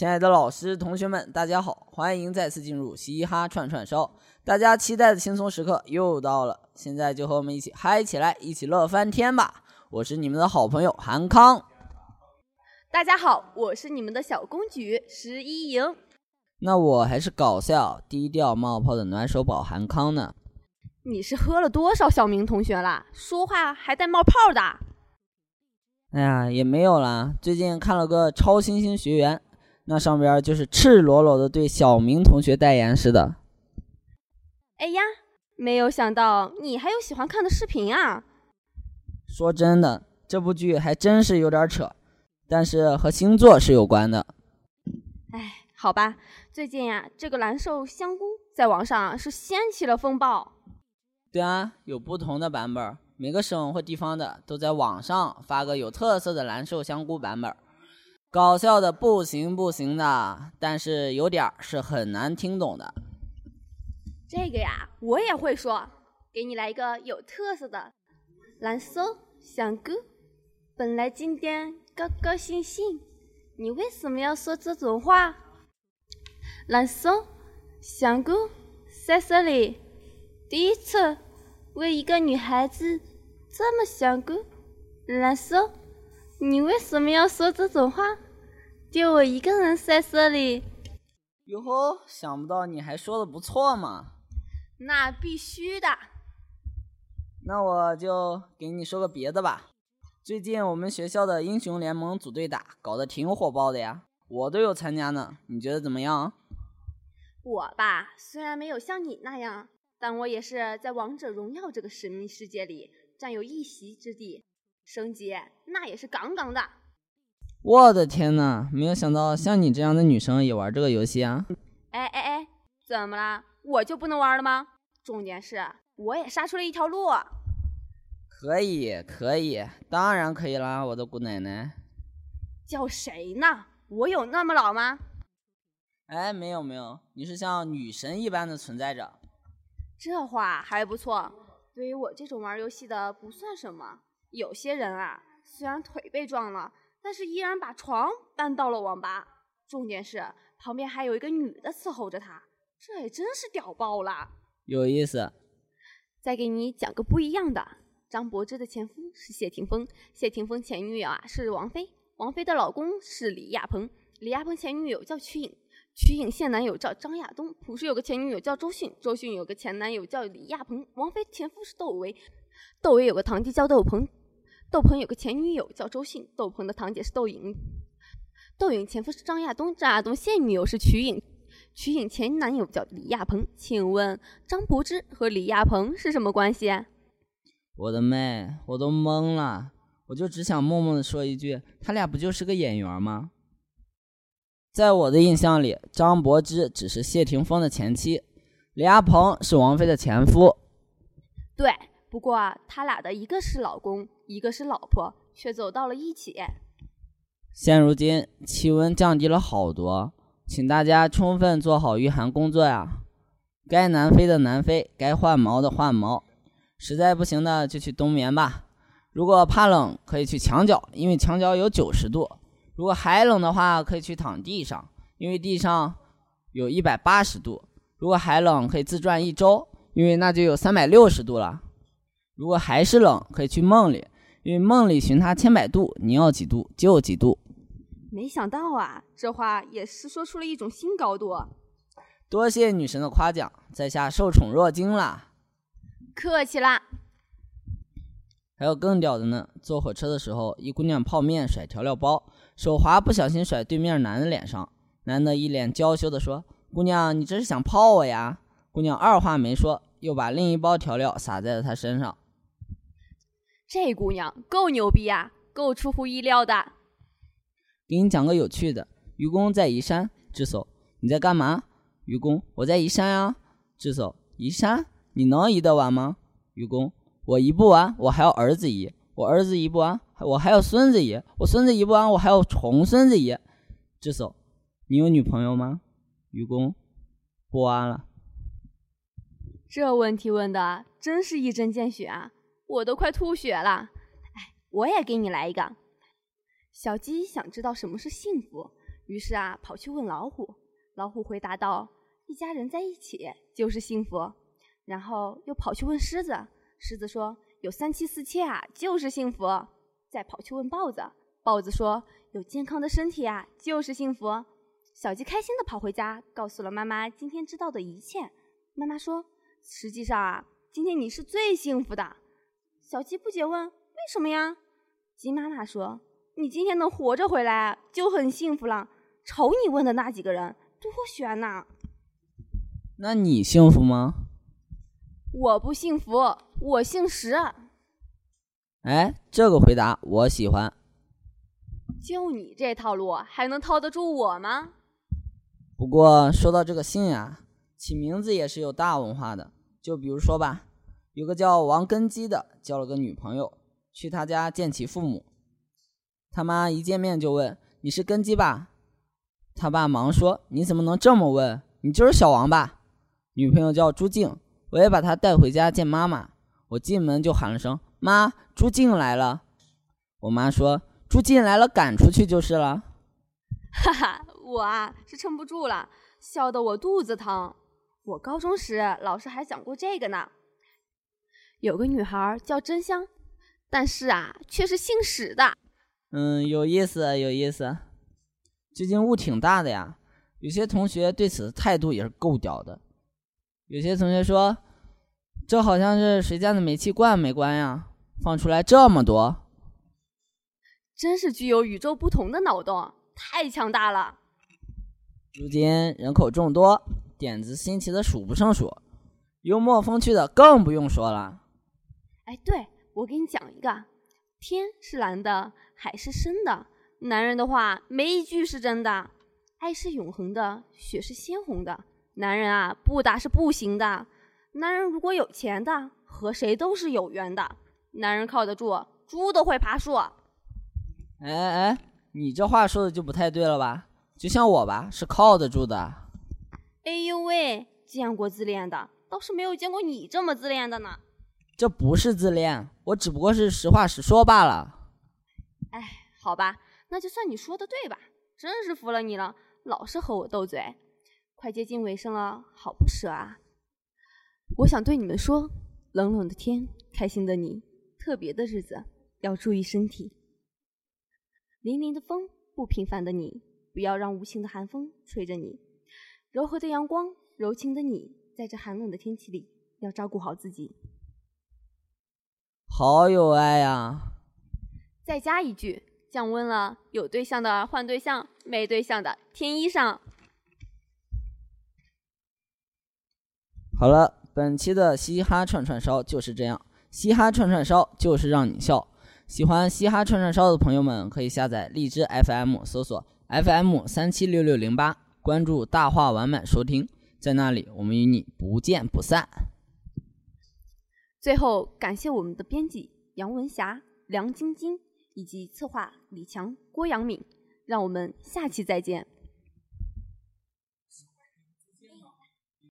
亲爱的老师、同学们，大家好，欢迎再次进入嘻哈串串烧。大家期待的轻松时刻又到了，现在就和我们一起嗨起来，一起乐翻天吧！我是你们的好朋友韩康。大家好，我是你们的小公举十一莹。那我还是搞笑、低调、冒泡的暖手宝韩康呢。你是喝了多少小明同学啦？说话还带冒泡的。哎呀，也没有啦。最近看了个《超新星学员》，那上边就是赤裸裸的对小明同学代言似的。哎呀，没有想到你还有喜欢看的视频啊！说真的，这部剧还真是有点扯，但是和星座是有关的。哎，好吧，最近呀，这个蓝瘦香菇在网上是掀起了风暴。对啊，有不同的版本，每个省或地方的都在网上发个有特色的蓝瘦香菇版本，搞笑的不行不行的，但是有点儿是很难听懂的。这个呀，我也会说，给你来一个有特色的蓝瘦香菇。本来今天高高兴兴，你为什么要说这种话？蓝瘦香菇在这里。第一次为一个女孩子这么香菇，蓝瘦，你为什么要说这种话？就我一个人在这里。哟呵，想不到你还说的不错嘛！那必须的。那我就给你说个别的吧。最近我们学校的英雄联盟组队打，搞得挺火爆的呀，我都有参加呢。你觉得怎么样？我吧，虽然没有像你那样。但我也是在王者荣耀这个神秘世界里占有一席之地，升级那也是杠杠的。我的天呐，没有想到像你这样的女生也玩这个游戏啊！哎哎哎，怎么了？我就不能玩了吗？重点是我也杀出了一条路。可以可以，当然可以啦，我的姑奶奶。叫谁呢？我有那么老吗？哎，没有没有，你是像女神一般的存在着。这话还不错，对于我这种玩游戏的不算什么。有些人啊，虽然腿被撞了，但是依然把床搬到了网吧。重点是旁边还有一个女的伺候着他，这也真是屌爆了。有意思。再给你讲个不一样的，张柏芝的前夫是谢霆锋，谢霆锋前女友啊是王菲，王菲的老公是李亚鹏，李亚鹏前女友叫瞿颖。瞿颖现男友叫张亚东，朴树有个前女友叫周迅，周迅有个前男友叫李亚鹏，王菲前夫是窦唯，窦唯有个堂弟叫窦鹏，窦鹏有个前女友叫周迅，窦鹏的堂姐是窦颖，窦颖前夫是张亚东，张亚东现女友是瞿颖，瞿颖前男友叫李亚鹏，请问张柏芝和李亚鹏是什么关系？我的妹，我都懵了，我就只想默默的说一句，他俩不就是个演员吗？在我的印象里，张柏芝只是谢霆锋的前妻，李亚鹏是王菲的前夫。对，不过啊他俩的一个是老公，一个是老婆，却走到了一起。现如今气温降低了好多，请大家充分做好御寒工作呀！该南飞的南飞，该换毛的换毛，实在不行的就去冬眠吧。如果怕冷，可以去墙角，因为墙角有九十度。如果还冷的话，可以去躺地上，因为地上有一百八十度。如果还冷，可以自转一周，因为那就有三百六十度了。如果还是冷，可以去梦里，因为梦里寻他千百度，你要几度就几度。没想到啊，这话也是说出了一种新高度。多谢女神的夸奖，在下受宠若惊啦。客气啦。还有更屌的呢！坐火车的时候，一姑娘泡面甩调料包，手滑不小心甩对面男的脸上，男的一脸娇羞的说：“姑娘，你这是想泡我呀？”姑娘二话没说，又把另一包调料撒在了他身上。这姑娘够牛逼呀，够出乎意料的。给你讲个有趣的：愚公在移山，智叟，你在干嘛？愚公，我在移山啊。智叟，移山，你能移得完吗？愚公。我移不完，我还要儿子移；我儿子移不完，我还要孙子移；我孙子移不完，我还要重孙子移。智叟，你有女朋友吗？愚公，不完了。这问题问的真是一针见血啊！我都快吐血了。哎，我也给你来一个。小鸡想知道什么是幸福，于是啊，跑去问老虎。老虎回答道：“一家人在一起就是幸福。”然后又跑去问狮子。狮子说：“有三妻四妾啊，就是幸福。”再跑去问豹子。豹子说：“有健康的身体啊，就是幸福。”小鸡开心的跑回家，告诉了妈妈今天知道的一切。妈妈说：“实际上啊，今天你是最幸福的。”小鸡不解问：“为什么呀？”鸡妈妈说：“你今天能活着回来就很幸福了。瞅你问的那几个人，多悬呐！”那你幸福吗？我不幸福，我姓石。哎，这个回答我喜欢。就你这套路，还能套得住我吗？不过说到这个姓呀，起名字也是有大文化的。就比如说吧，有个叫王根基的，交了个女朋友，去他家见其父母。他妈一见面就问：“你是根基吧？”他爸忙说：“你怎么能这么问？你就是小王吧？”女朋友叫朱静，我也把她带回家见妈妈。我进门就喊了声：“妈，朱静来了。”我妈说。朱静来了，赶出去就是了。哈哈，我啊是撑不住了，笑得我肚子疼。我高中时老师还讲过这个呢。有个女孩叫真香，但是啊却是姓史的。嗯，有意思，有意思。最近雾挺大的呀，有些同学对此态度也是够屌的。有些同学说，这好像是谁家的煤气罐没关呀，放出来这么多。真是具有与众不同的脑洞，太强大了。如今人口众多，点子新奇的数不胜数，幽默风趣的更不用说了。哎，对我给你讲一个：天是蓝的，海是深的。男人的话没一句是真的。爱是永恒的，血是鲜红的。男人啊，不打是不行的。男人如果有钱的，和谁都是有缘的。男人靠得住，猪都会爬树。哎哎，你这话说的就不太对了吧？就像我吧，是靠得住的。哎呦喂，见过自恋的，倒是没有见过你这么自恋的呢。这不是自恋，我只不过是实话实说罢了。哎，好吧，那就算你说的对吧？真是服了你了，老是和我斗嘴。快接近尾声了，好不舍啊！我想对你们说，冷冷的天，开心的你，特别的日子，要注意身体。凛凛的风，不平凡的你，不要让无情的寒风吹着你。柔和的阳光，柔情的你，在这寒冷的天气里，要照顾好自己。好有爱呀！再加一句，降温了，有对象的换对象，没对象的添衣裳。好了，本期的嘻哈串串烧就是这样，嘻哈串串烧就是让你笑。喜欢嘻哈串串烧的朋友们，可以下载荔枝 FM，搜索 FM 三七六六零八，关注大话完满收听，在那里我们与你不见不散。最后，感谢我们的编辑杨文霞、梁晶晶以及策划李强、郭阳敏，让我们下期再见。